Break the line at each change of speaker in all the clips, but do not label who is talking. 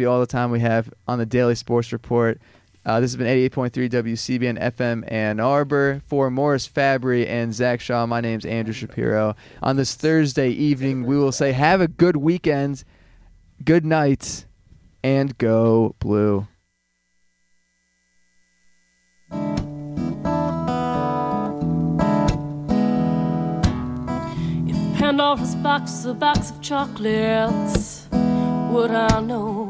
be all the time we have on the Daily Sports Report. Uh, this has been 88.3 WCBN FM Ann Arbor. For Morris Fabry and Zach Shaw, my name's Andrew Shapiro. On this Thursday evening, we will say have a good weekend, good night, and go blue.
If Pandora's box a box of chocolates, would I know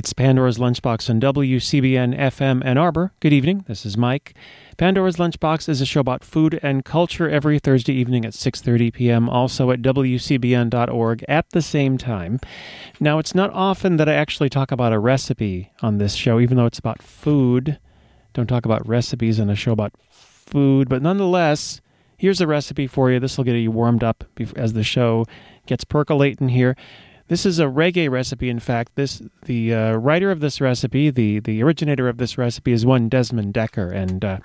It's Pandora's Lunchbox on WCBN FM Ann Arbor. Good evening. This is Mike. Pandora's Lunchbox is a show about food and culture every Thursday evening at 6:30 p.m. also at wcbn.org at the same time. Now, it's not often that I actually talk about a recipe on this show even though it's about food. Don't talk about recipes in a show about food, but nonetheless, here's a recipe for you. This will get you warmed up as the show gets percolating here. This is a reggae recipe. In fact, this the uh, writer of this recipe, the the originator of this recipe, is one Desmond Dekker. And uh,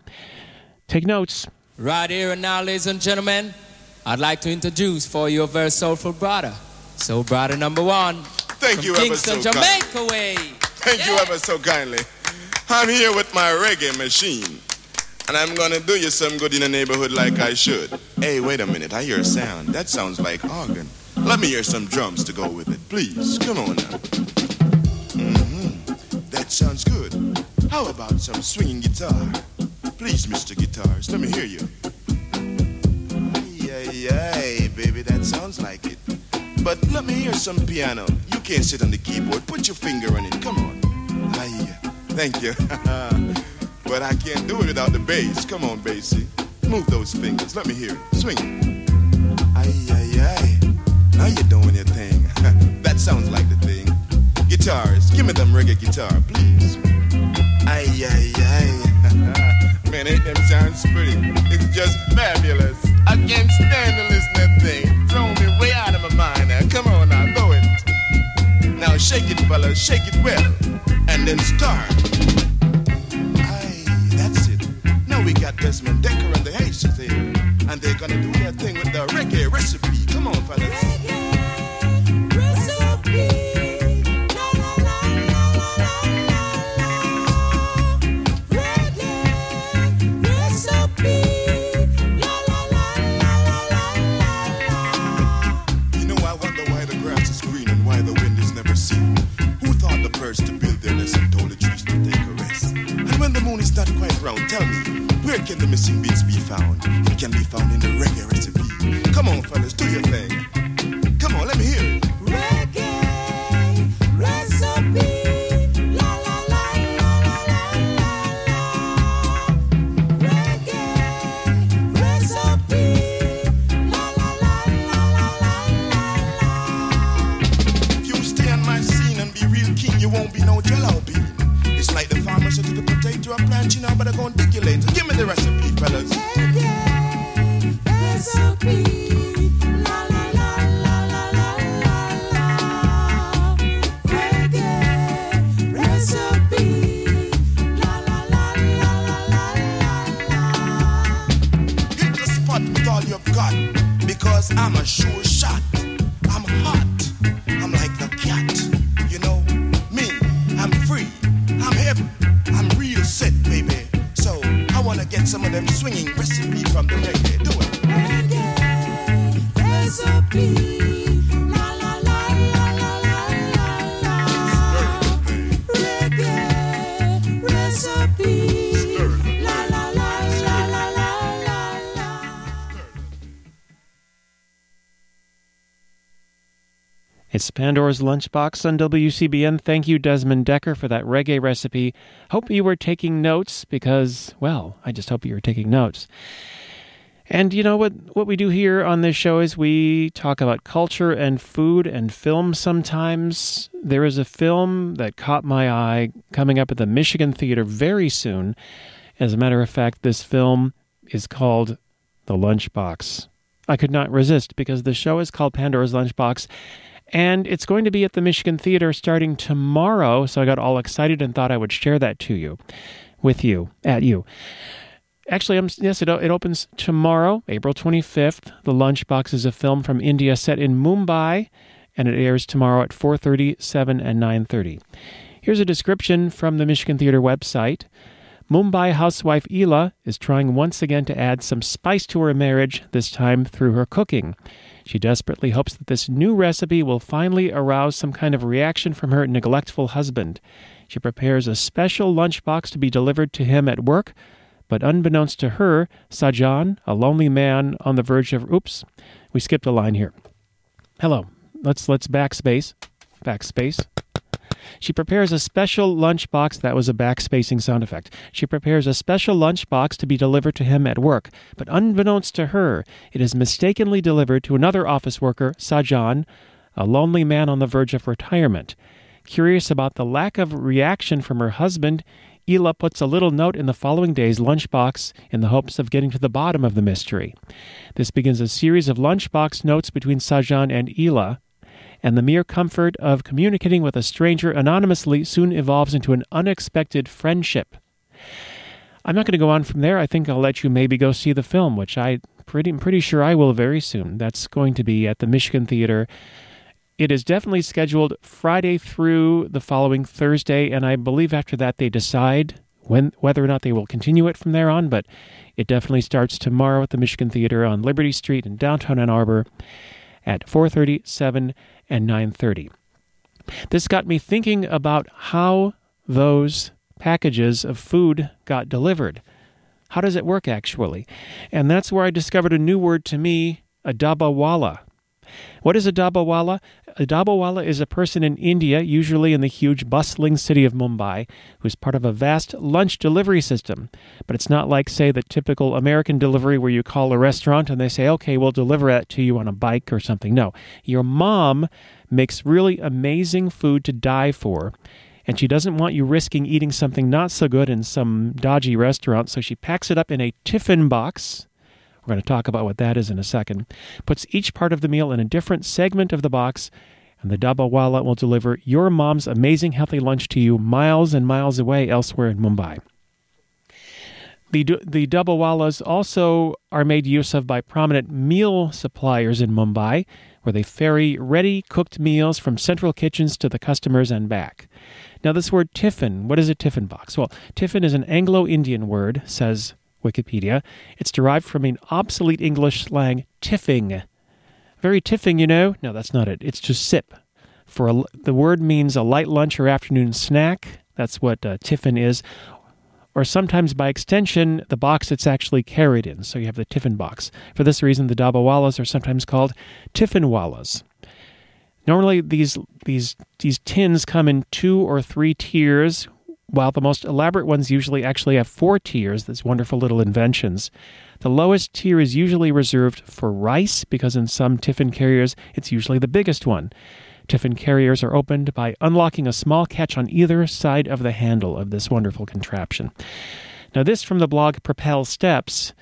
take notes.
Right here and now, ladies and gentlemen, I'd like to introduce for you a very soulful brother. Soul brother number one.
Thank
from
you ever
Kingston,
so
Jamaica
kindly.
way.
Thank you ever so kindly. I'm here with my reggae machine. And I'm gonna do you some good in the neighborhood like I should. Hey, wait a minute, I hear a sound. That sounds like organ. Let me hear some drums to go with it, please. Come on now. Mm-hmm. That sounds good. How about some swinging guitar? Please, Mr. Guitars, let me hear you. Ay, ay, ay, baby, that sounds like it. But let me hear some piano. You can't sit on the keyboard. Put your finger on it. Come on. Ay, thank you. but I can't do it without the bass. Come on, bassy. Move those fingers. Let me hear it. Swing it. Now you're doing your thing. that sounds like the thing. Guitars, give me them reggae guitar, please. Ay, ay, ay. Man, ain't them sounds pretty. It's just fabulous. I can't stand to listen to that thing. Throw me way out of my mind now. Come on now, throw it. Now shake it, fellas, shake it well. And then start. Aye, that's it. Now we got Desmond Dekker and the Haitians here. And they're gonna do their thing with the reggae recipe. Come on, fellas.
Pandora's Lunchbox on WCBN. Thank you, Desmond Dekker, for that reggae recipe. Hope you were taking notes because, well, I just hope you were taking notes. And you know what what we do here on this show is we talk about culture and food and film sometimes. There is a film that caught my eye coming up at the Michigan Theater very soon. As a matter of fact, this film is called The Lunchbox. I could not resist because the show is called Pandora's Lunchbox and it's going to be at the Michigan Theater starting tomorrow. So I got all excited and thought I would share that to you, with you, at you. Actually, I'm, yes, it, it opens tomorrow, April 25th. The Lunchbox is a film from India set in Mumbai, and it airs tomorrow at 4:30, 7, and 9:30. Here's a description from the Michigan Theater website. Mumbai housewife Ela is trying once again to add some spice to her marriage, this time through her cooking. She desperately hopes that this new recipe will finally arouse some kind of reaction from her neglectful husband. She prepares a special lunchbox to be delivered to him at work, but unbeknownst to her, Sajan, a lonely man on the verge of oops, we skipped a line here. Hello. Let's let's backspace. Backspace. She prepares a special lunchbox. That was a backspacing sound effect. She prepares a special lunchbox to be delivered to him at work, but unbeknownst to her, it is mistakenly delivered to another office worker, Sajan, a lonely man on the verge of retirement. Curious about the lack of reaction from her husband, Ela puts a little note in the following day's lunchbox in the hopes of getting to the bottom of the mystery. This begins a series of lunchbox notes between Sajan and Ela, and the mere comfort of communicating with a stranger anonymously soon evolves into an unexpected friendship. I'm not going to go on from there. I think I'll let you maybe go see the film, which I pretty I'm pretty sure I will very soon. That's going to be at the Michigan Theater. It is definitely scheduled Friday through the following Thursday, and I believe after that they decide when whether or not they will continue it from there on. But it definitely starts tomorrow at the Michigan Theater on Liberty Street in downtown Ann Arbor at 4:37 and 9:30. This got me thinking about how those packages of food got delivered. How does it work actually? And that's where I discovered a new word to me, a dabbawala. What is a dabbawala? A dabbawala is a person in India, usually in the huge bustling city of Mumbai, who's part of a vast lunch delivery system. But it's not like, say, the typical American delivery where you call a restaurant and they say, okay, we'll deliver it to you on a bike or something. No, your mom makes really amazing food to die for and she doesn't want you risking eating something not so good in some dodgy restaurant, so she packs it up in a tiffin box we're going to talk about what that is in a second. Puts each part of the meal in a different segment of the box, and the Dabbawala will deliver your mom's amazing healthy lunch to you miles and miles away elsewhere in Mumbai. The, the Dabbawala's also are made use of by prominent meal suppliers in Mumbai, where they ferry ready cooked meals from central kitchens to the customers and back. Now, this word tiffin, what is a tiffin box? Well, tiffin is an Anglo Indian word, says Wikipedia. It's derived from an obsolete English slang, tiffing. Very tiffing, you know? No, that's not it. It's just sip. For a, the word means a light lunch or afternoon snack. That's what uh, tiffin is. Or sometimes by extension, the box it's actually carried in. So you have the tiffin box. For this reason, the dabbawalas are sometimes called tiffinwalas. Normally, these these these tins come in two or three tiers while the most elaborate ones usually actually have four tiers, these wonderful little inventions, the lowest tier is usually reserved for rice because in some tiffin carriers it's usually the biggest one. Tiffin carriers are opened by unlocking a small catch on either side of the handle of this wonderful contraption. Now, this from the blog Propel Steps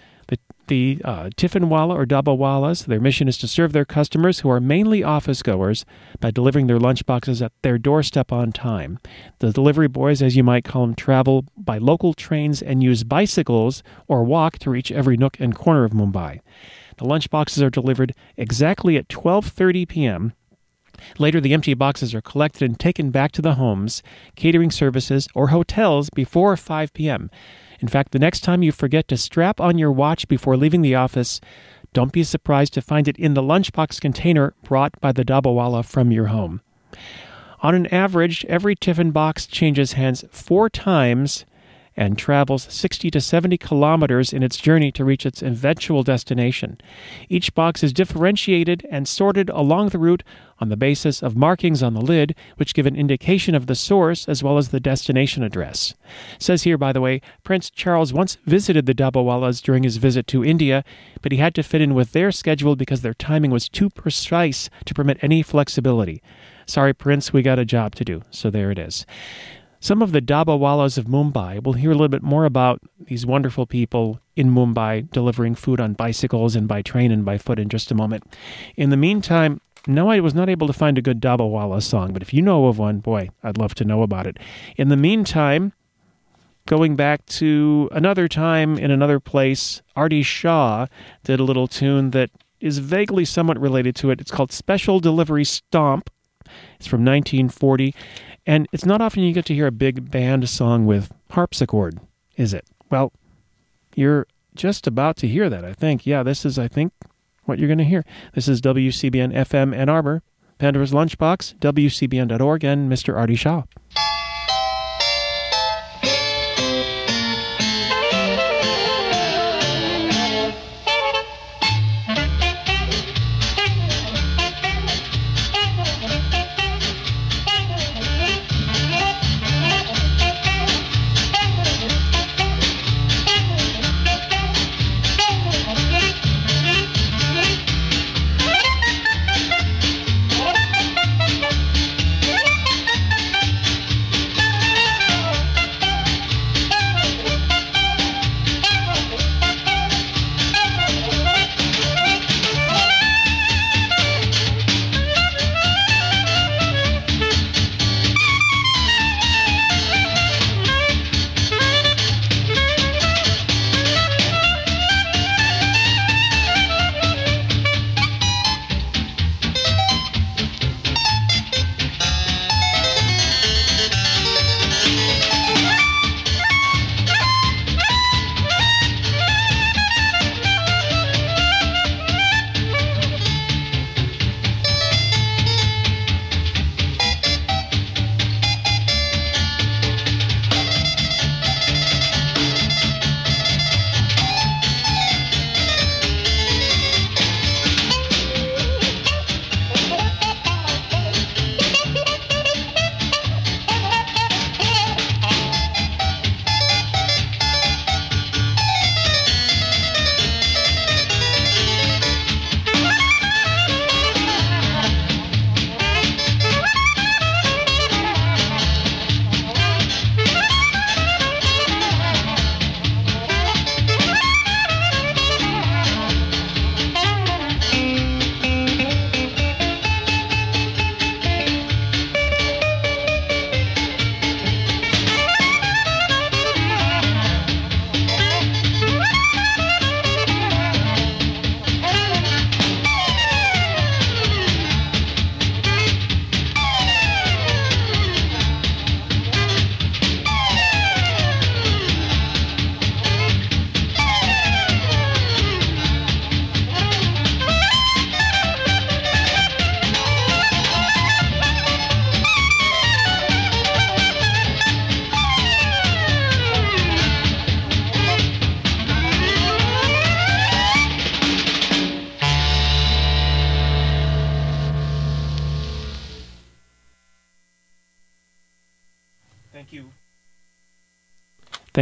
the uh, Tiffinwala or Dabbawalas, their mission is to serve their customers who are mainly office goers by delivering their lunchboxes at their doorstep on time. The delivery boys, as you might call them, travel by local trains and use bicycles or walk to reach every nook and corner of Mumbai. The lunchboxes are delivered exactly at 12:30 p.m. Later, the empty boxes are collected and taken back to the homes, catering services, or hotels before 5 p.m. In fact, the next time you forget to strap on your watch before leaving the office, don't be surprised to find it in the lunchbox container brought by the Dabbawala from your home. On an average, every tiffin box changes hands four times and travels 60 to 70 kilometers in its journey to reach its eventual destination. Each box is differentiated and sorted along the route on the basis of markings on the lid, which give an indication of the source as well as the destination address. It says here, by the way, Prince Charles once visited the Dabbawalas during his visit to India, but he had to fit in with their schedule because their timing was too precise to permit any flexibility. Sorry, Prince, we got a job to do. So there it is. Some of the Dabbawalas of Mumbai. We'll hear a little bit more about these wonderful people in Mumbai delivering food on bicycles and by train and by foot in just a moment. In the meantime, no, I was not able to find a good Dabbawala song, but if you know of one, boy, I'd love to know about it. In the meantime, going back to another time in another place, Artie Shaw did a little tune that is vaguely somewhat related to it. It's called Special Delivery Stomp. It's from 1940. And it's not often you get to hear a big band song with harpsichord, is it? Well, you're just about to hear that, I think. Yeah, this is, I think, what you're going to hear. This is WCBN FM Ann Arbor, Pandora's Lunchbox, WCBN.org, and Mr. Artie Shaw.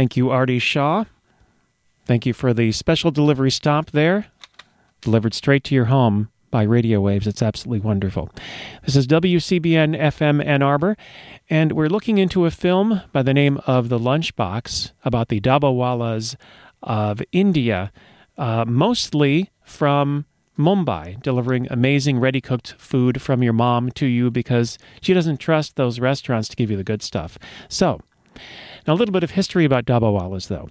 Thank you, Artie Shaw. Thank you for the special delivery stop there, delivered straight to your home by radio waves. It's absolutely wonderful. This is WCBN FM Ann Arbor, and we're looking into a film by the name of The Lunchbox about the Dabbawalas of India, uh, mostly from Mumbai, delivering amazing ready cooked food from your mom to you because she doesn't trust those restaurants to give you the good stuff. So, now, a little bit of history about Dabbawalas, though.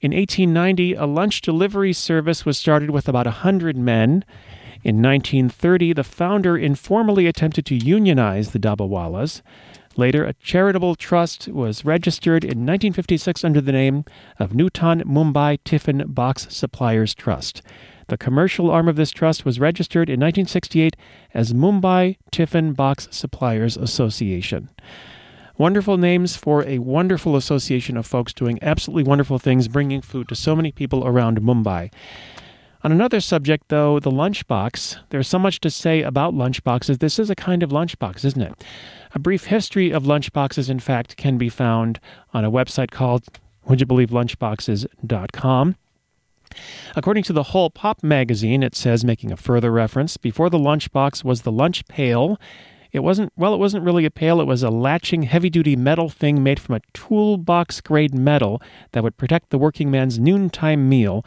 In 1890, a lunch delivery service was started with about 100 men. In 1930, the founder informally attempted to unionize the Dabbawalas. Later, a charitable trust was registered in 1956 under the name of Nutan Mumbai Tiffin Box Suppliers Trust. The commercial arm of this trust was registered in 1968 as Mumbai Tiffin Box Suppliers Association. Wonderful names for a wonderful association of folks doing absolutely wonderful things, bringing food to so many people around Mumbai. On another subject, though, the lunchbox, there's so much to say about lunchboxes. This is a kind of lunchbox, isn't it? A brief history of lunchboxes, in fact, can be found on a website called, would you believe, lunchboxes.com. According to the Whole Pop magazine, it says, making a further reference, before the lunchbox was the lunch pail It wasn't, well, it wasn't really a pail. It was a latching, heavy duty metal thing made from a toolbox grade metal that would protect the working man's noontime meal.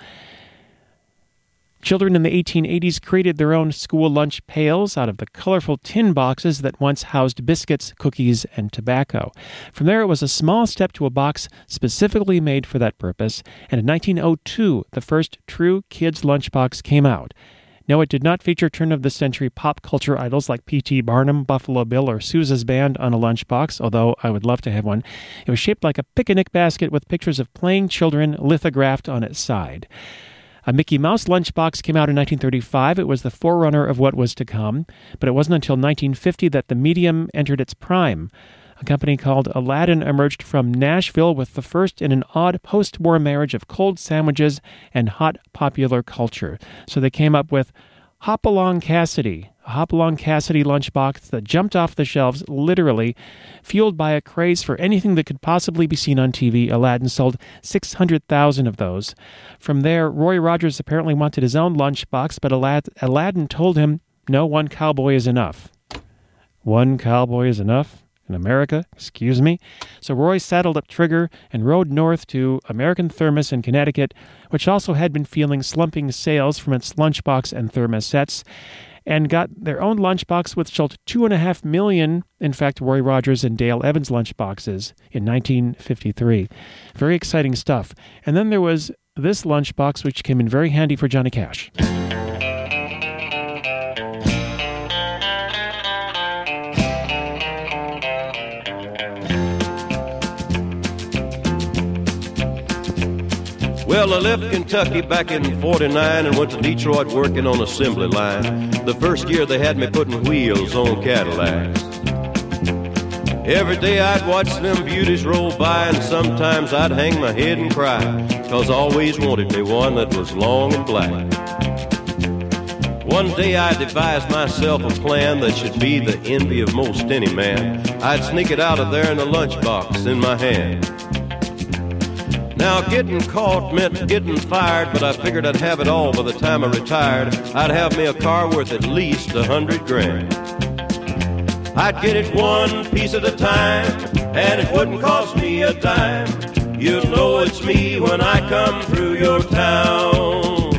Children in the 1880s created their own school lunch pails out of the colorful tin boxes that once housed biscuits, cookies, and tobacco. From there, it was a small step to a box specifically made for that purpose, and in 1902, the first true kids' lunchbox came out. No, it did not feature turn of the century pop culture idols like P.T. Barnum, Buffalo Bill, or Sousa's Band on a lunchbox, although I would love to have one. It was shaped like a picnic basket with pictures of playing children lithographed on its side. A Mickey Mouse lunchbox came out in 1935. It was the forerunner of what was to come, but it wasn't until 1950 that the medium entered its prime. A company called Aladdin emerged from Nashville with the first in an odd post war marriage of cold sandwiches and hot popular culture. So they came up with Hopalong Cassidy, a Hopalong Cassidy lunchbox that jumped off the shelves literally, fueled by a craze for anything that could possibly be seen on TV. Aladdin sold 600,000 of those. From there, Roy Rogers apparently wanted his own lunchbox, but Alad- Aladdin told him, no, one cowboy is enough. One cowboy is enough? In America, excuse me. So Roy saddled up Trigger and rode north to American Thermos in Connecticut, which also had been feeling slumping sales from its lunchbox and thermos sets, and got their own lunchbox, which sold two and a half million, in fact, Roy Rogers and Dale Evans lunchboxes in 1953. Very exciting stuff. And then there was this lunchbox, which came in very handy for Johnny Cash.
Well, I left Kentucky back in 49 and went to Detroit working on assembly line. The first year they had me putting wheels on Cadillacs. Every day I'd watch them beauties roll by and sometimes I'd hang my head and cry. Cause I always wanted me one that was long and black. One day I devised myself a plan that should be the envy of most any man. I'd sneak it out of there in a lunchbox in my hand. Now, getting caught meant getting fired, but I figured I'd have it all by the time I retired. I'd have me a car worth at least a hundred grand. I'd get it one piece at a time, and it wouldn't cost me a dime. You'll know it's me when I come through your town.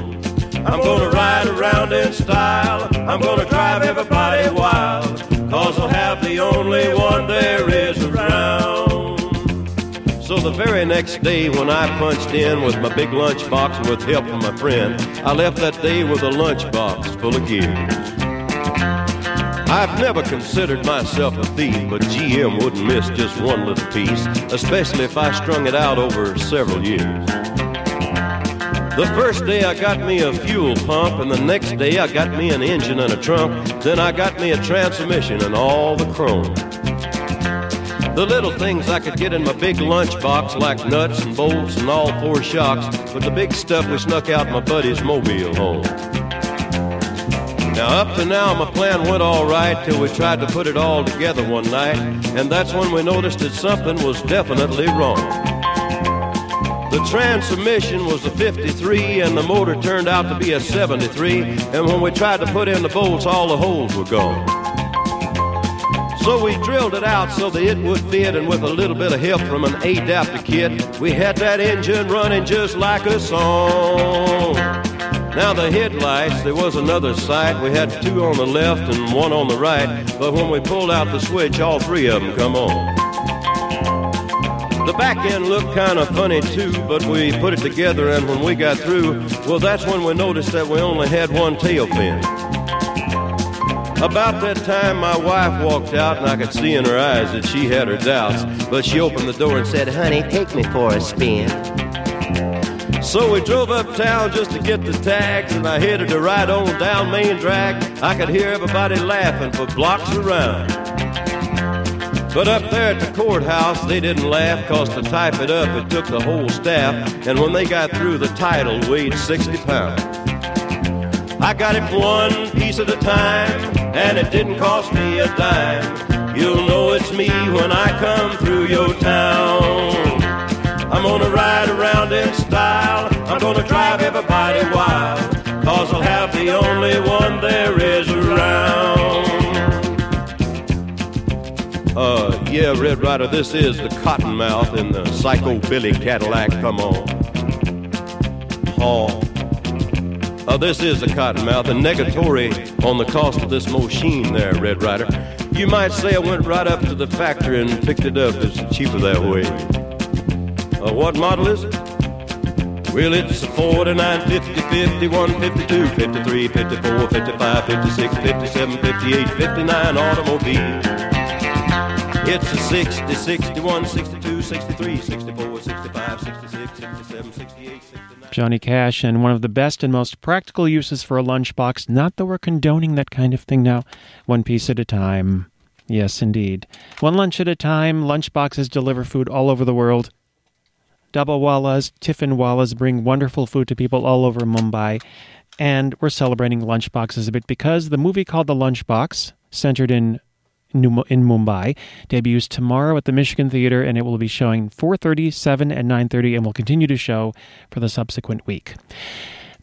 I'm gonna ride around in style, I'm gonna drive everybody wild, cause I'll have the only one there is around. So the very next day when I punched in with my big lunchbox with help from my friend, I left that day with a lunchbox full of gears. I've never considered myself a thief, but GM wouldn't miss just one little piece, especially if I strung it out over several years. The first day I got me a fuel pump, and the next day I got me an engine and a trunk. Then I got me a transmission and all the chrome. The little things I could get in my big lunchbox, like nuts and bolts and all four shocks, but the big stuff we snuck out my buddy's mobile home. Now, up to now, my plan went all right till we tried to put it all together one night, and that's when we noticed that something was definitely wrong. The transmission was a 53 and the motor turned out to be a 73. And when we tried to put in the bolts, all the holes were gone. So we drilled it out so that it would fit, and with a little bit of help from an adapter kit, we had that engine running just like a song. Now the headlights, there was another sight. We had two on the left and one on the right, but when we pulled out the switch, all three of them come on. The back end looked kind of funny too, but we put it together, and when we got through, well, that's when we noticed that we only had one tail fin. About that time, my wife walked out, and I could see in her eyes that she had her doubts. But she opened the door and said, Honey, take me for a spin. So we drove uptown just to get the tags, and I headed to ride on down Main Drag. I could hear everybody laughing for blocks around. But up there at the courthouse, they didn't laugh, cause to type it up, it took the whole staff. And when they got through, the title weighed 60 pounds. I got it one piece at a time, and it didn't cost me a dime. You'll know it's me when I come through your town. I'm gonna ride around in style, I'm gonna drive everybody wild, cause I'll have the only one there is around. Uh, yeah, Red Rider, this is the Cottonmouth in the Psycho Billy Cadillac. Come on. Oh. Uh, this is the Cottonmouth, and negatory on the cost of this machine there, Red Rider. You might say I went right up to the factory and picked it up. It's cheaper that way. Uh, what model is it? Well, it's a 49, 50, 51, 52, 53, 54, 55, 56, 57, 58, 59 automobile. It's a 60, 61, 62, 63, 64, 65, 66, 67, 68, 69.
Johnny Cash, and one of the best and most practical uses for a lunchbox. Not that we're condoning that kind of thing now. One piece at a time. Yes, indeed. One lunch at a time. Lunchboxes deliver food all over the world. Dabbawalas, Tiffinwalas bring wonderful food to people all over Mumbai. And we're celebrating lunchboxes a bit because the movie called The Lunchbox, centered in in Mumbai, debuts tomorrow at the Michigan Theater, and it will be showing 4:30, 7, and 9:30, and will continue to show for the subsequent week.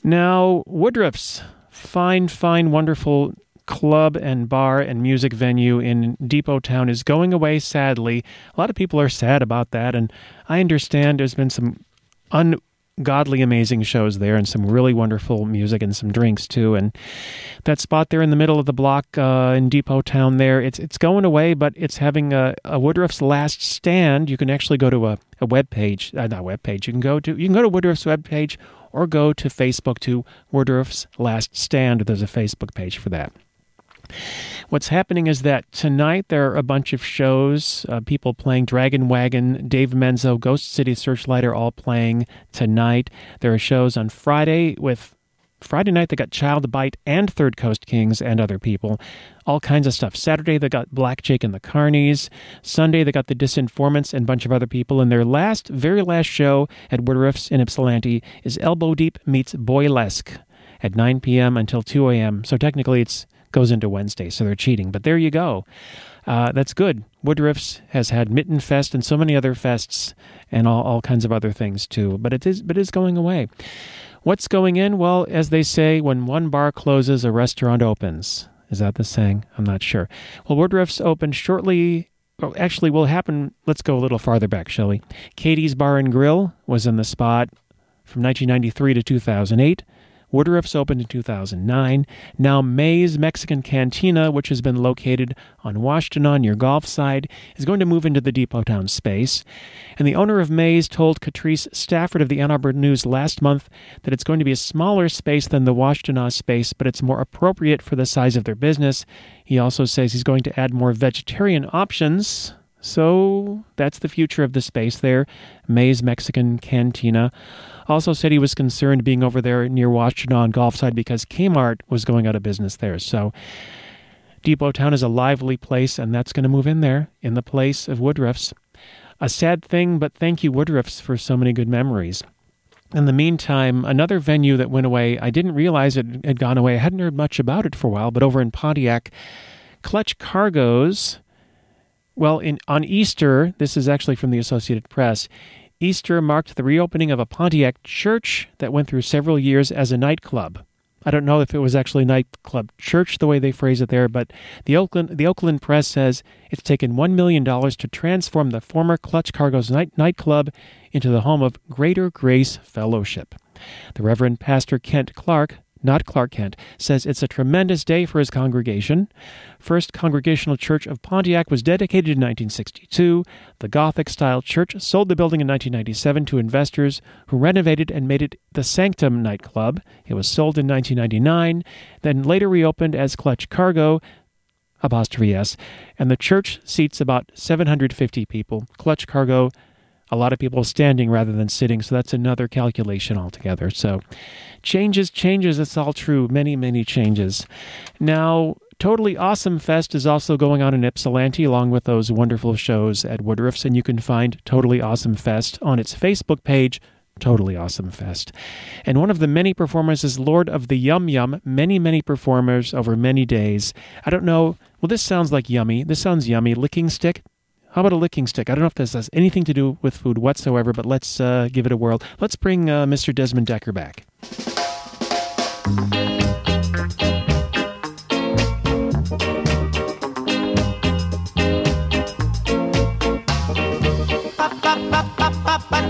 Now, Woodruff's fine, fine, wonderful club and bar and music venue in Depot Town is going away sadly. A lot of people are sad about that, and I understand there's been some ungodly amazing shows there and some really wonderful music and some drinks too. And that spot there in the middle of the block uh, in Depot Town there, it's it's going away, but it's having a, a Woodruff's Last Stand. You can actually go to a, a web page, uh, not web page. You can go to you can go to Woodruff's web page or go to Facebook to Woodruff's Last Stand. There's a Facebook page for that. What's happening is that tonight there are a bunch of shows, uh, people playing Dragon Wagon, Dave Menzo, Ghost City Searchlight are all playing tonight. There are shows on Friday with Friday night they got Child Bite and Third Coast Kings and other people. All kinds of stuff. Saturday they got Black Jake and the Carnies. Sunday they got the Disinformants and a bunch of other people. And their last, very last show at Woodruff's in Ypsilanti is Elbow Deep meets Boylesque at 9 p.m. until 2 a.m. So technically it's goes into Wednesday, so they're cheating. But there you go. Uh, that's good. Woodruff's has had Mitten Fest and so many other fests and all, all kinds of other things too. But it is but it is going away. What's going in? Well, as they say, when one bar closes, a restaurant opens. Is that the saying? I'm not sure. Well, Woodruff's opened shortly. Well, actually, will happen. Let's go a little farther back, shall we? Katie's Bar and Grill was in the spot from 1993 to 2008. Woodruff's opened in 2009. Now, Maiz Mexican Cantina, which has been located on Washtenaw near Golfside, is going to move into the Depot Town space. And the owner of Maiz told Katrease Stafford of the Ann Arbor News last month that it's going to be a smaller space than the Washtenaw space, but it's more appropriate for the size of their business. He also says he's going to add more vegetarian options. So that's the future of the space there. Maiz Mexican Cantina. Also said he was concerned being over there near Washtenaw and Golfside because Kmart was going out of business there. So Depot Town is a lively place, and that's going to move in there in the place of Woodruff's. A sad thing, but thank you, Woodruff's, for so many good memories. In the meantime, another venue that went away, I didn't realize it had gone away. I hadn't heard much about it for a while, but over in Pontiac, Clutch Cargo's. Well, in on Easter, this is actually from the Associated Press. Easter marked the reopening of a Pontiac church that went through several years as a nightclub. I don't know if it was actually nightclub church the way they phrase it there, but the Oakland the Oakland Press says it's taken one million dollars to transform the former Clutch Cargo's night nightclub into the home of Greater Grace Fellowship. The Reverend Pastor Kent Clark not Clark Kent, says it's a tremendous day for his congregation. First Congregational Church of Pontiac was dedicated in 1962. The Gothic style church sold the building in 1997 to investors who renovated and made it the Sanctum nightclub. It was sold in 1999, then later reopened as Clutch Cargo apostrophe S, and the church seats about 750 people. Clutch Cargo a lot of people standing rather than sitting, so that's another calculation altogether. So changes, changes, it's all true. Many, many changes. Now, Totally Awesome Fest is also going on in Ypsilanti, along with those wonderful shows at Woodruff's, and you can find Totally Awesome Fest on its Facebook page, Totally Awesome Fest. And one of the many performers is Lord of the Yum Yum, many, many performers over many days. I don't know, well, this sounds like yummy. This sounds yummy. Licking Stick, how about a licking stick? I don't know if this has anything to do with food whatsoever, but let's uh, give it a whirl. Let's bring uh, Mr. Desmond Dekker back.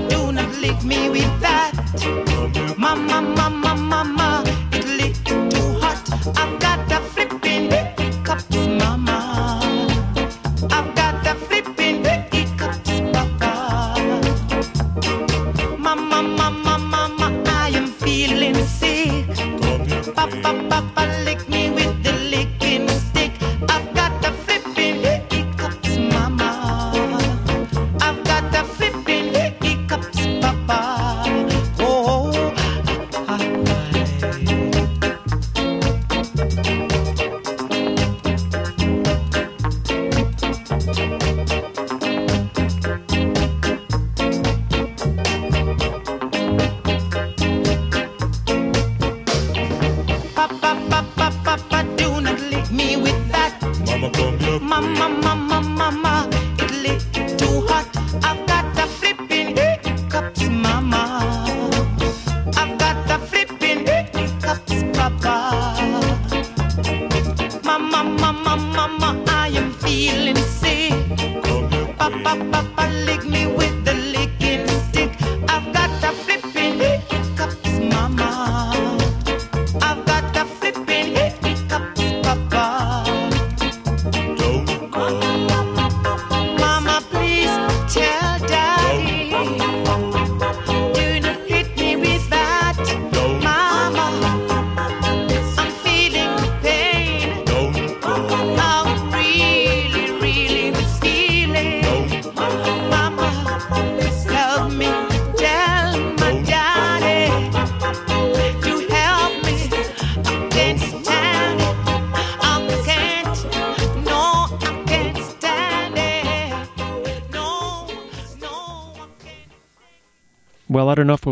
Do not lick me with that.
Mama,
mama, mama.
ba, ba.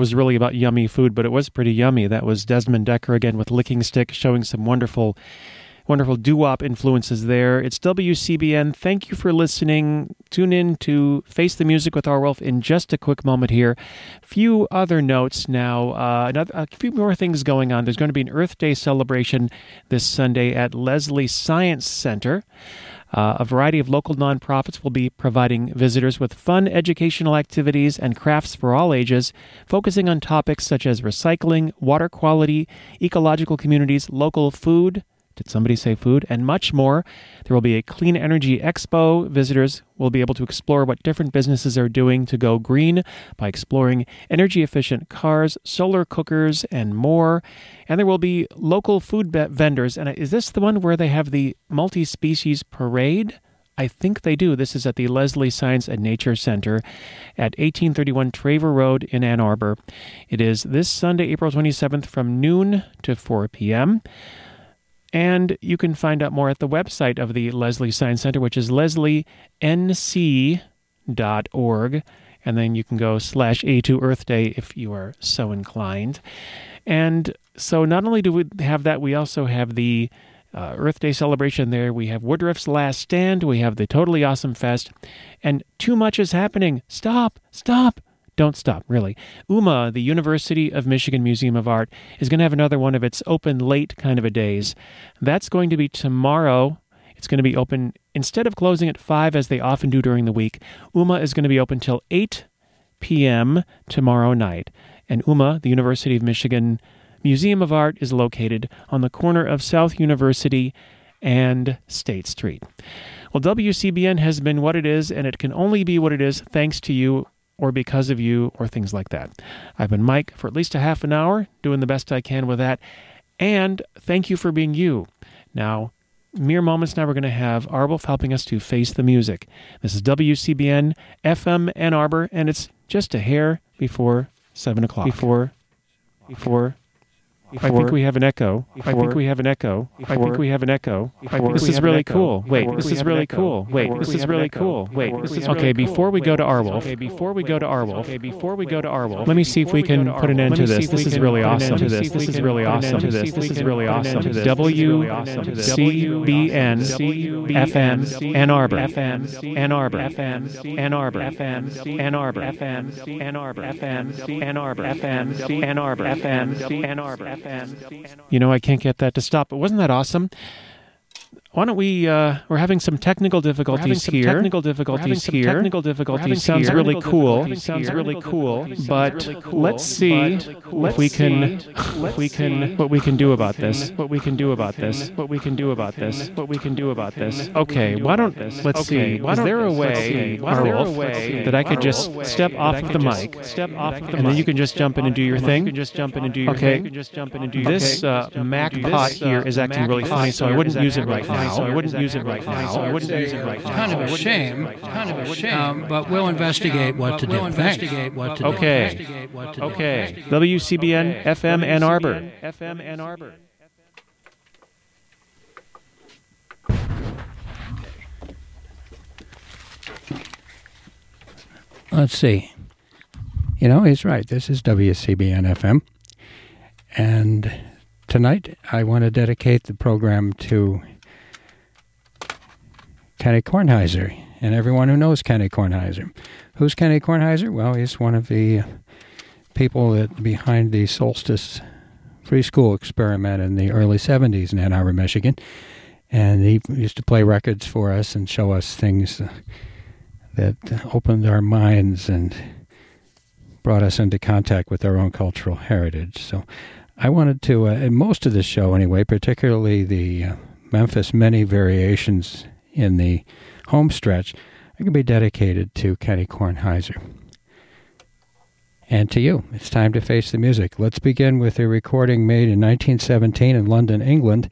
Was really about yummy food, but it was pretty yummy. That was Desmond Dekker again with Licking Stick, showing some wonderful, wonderful doo-wop influences there. It's WCBN. Thank you for listening. Tune in to Face the Music with Arwulf in just a quick moment here. Few other notes now. Uh, another, a few more things going on. There's going to be an Earth Day celebration this Sunday at Leslie Science Center. Uh, a variety of local nonprofits will be providing visitors with fun educational activities and crafts for all ages, focusing on topics such as recycling, water quality, ecological communities, local food. Did somebody say food? And much more. There will be a clean energy expo. Visitors will be able to explore what different businesses are doing to go green by exploring energy efficient cars, solar cookers, and more. And there will be local food be- vendors. And uh, is this the one where they have the multi species parade? I think they do. This is at the Leslie Science and Nature Center at 1831 Traver Road in Ann Arbor. It is this Sunday, April 27th from noon to 4 p.m. And you can find out more at the website of the Leslie Science Center, which is leslienc.org. And then you can go slash A2 Earth Day if you are so inclined. And so not only do we have that, we also have the uh, Earth Day celebration there. We have Woodruff's Last Stand. We have the Totally Awesome Fest. And too much is happening. Stop, stop. Don't stop, really. UMMA, the University of Michigan Museum of Art, is going to have another one of its open late kind of a days. That's going to be tomorrow. It's going to be open, instead of closing at 5 as they often do during the week, UMMA is going to be open till 8 p.m. tomorrow night. And UMMA, the University of Michigan Museum of Art, is located on the corner of South University and State Street. Well, WCBN has been what it is, and it can only be what it is thanks to you or because of you or things like that. I've been Mike for at least a half an hour, doing the best I can with that. And thank you for being you. Now, mere moments now, we're going to have Arwulf helping us to face the music. This is WCBN FM Ann Arbor, and it's just a hair before 7 o'clock. Before, before, I think we have an echo. I think we have an echo. I think we have an echo. This is really cool. Wait, this is really cool. Wait, this is really cool. Wait, this is okay. Before we go to Arwulf, okay, before we go to Arwulf, okay, before we go to Arwulf, let me see if we can put an end to this. This is really awesome. To this, this is really awesome. To this, this. Is really awesome. W C B N FM Ann Arbor FM Ann Arbor FM Ann Arbor. FM Ann Arbor. FM Ann Arbor. FM Ann Arbor. FM Ann Arbor FM Ann Arbor FM. You know, I can't get that to stop. But wasn't that awesome? Why don't we? Uh, we're having some technical difficulties
some
here.
technical
difficulties
some
here.
technical difficulties
sounds
here.
really cool. Sounds really cool. But let's see if we can. What we can. What we can do about this. What we can do about this. What we can do about this. What we can do about this. Okay. Why don't let's see? Is there a way, Marwolf, that I could just step off of the mic, step off of the mic, and then you can just jump in and do your thing? Just jump in and do your okay. thing. Just jump in and do your This uh, Mac pot here is acting really funny, so I wouldn't use it right now. So I wouldn't use it right now. I wouldn't use it right
It's
now.
kind of a shame. Kind of a shame. Um, but we'll investigate what to do. Investigate what to do.
Okay.
Investigate what to do.
Okay. WCBN FM Ann Arbor. FM Ann Arbor.
Let's see. You know, he's right. This is WCBN FM. And tonight I want to dedicate the program to Kenny Kornheiser and everyone who knows Kenny Kornheiser. Who's Kenny Kornheiser? Well, he's one of the people that behind the Solstice free school experiment in the early 70s in Ann Arbor, Michigan. And he used to play records for us and show us things that opened our minds and brought us into contact with our own cultural heritage. So I wanted to, uh, in most of the show anyway, particularly the uh, Memphis Minnie variations in the home stretch, are going to be dedicated to Kenny Kornheiser. And to you, it's time to face the music. Let's begin with a recording made in 1917 in London, England,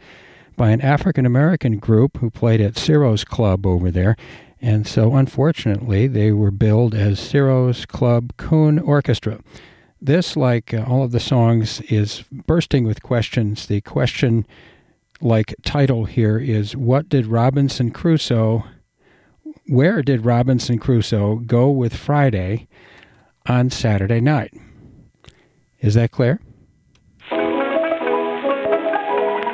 by an African American group who played at Ciro's Club over there. And so, unfortunately, they were billed as Ciro's Club Coon Orchestra. This, like uh, all of the songs, is bursting with questions. The question like title here is What did Robinson Crusoe, where did Robinson Crusoe go with Friday on Saturday night? Is that clear?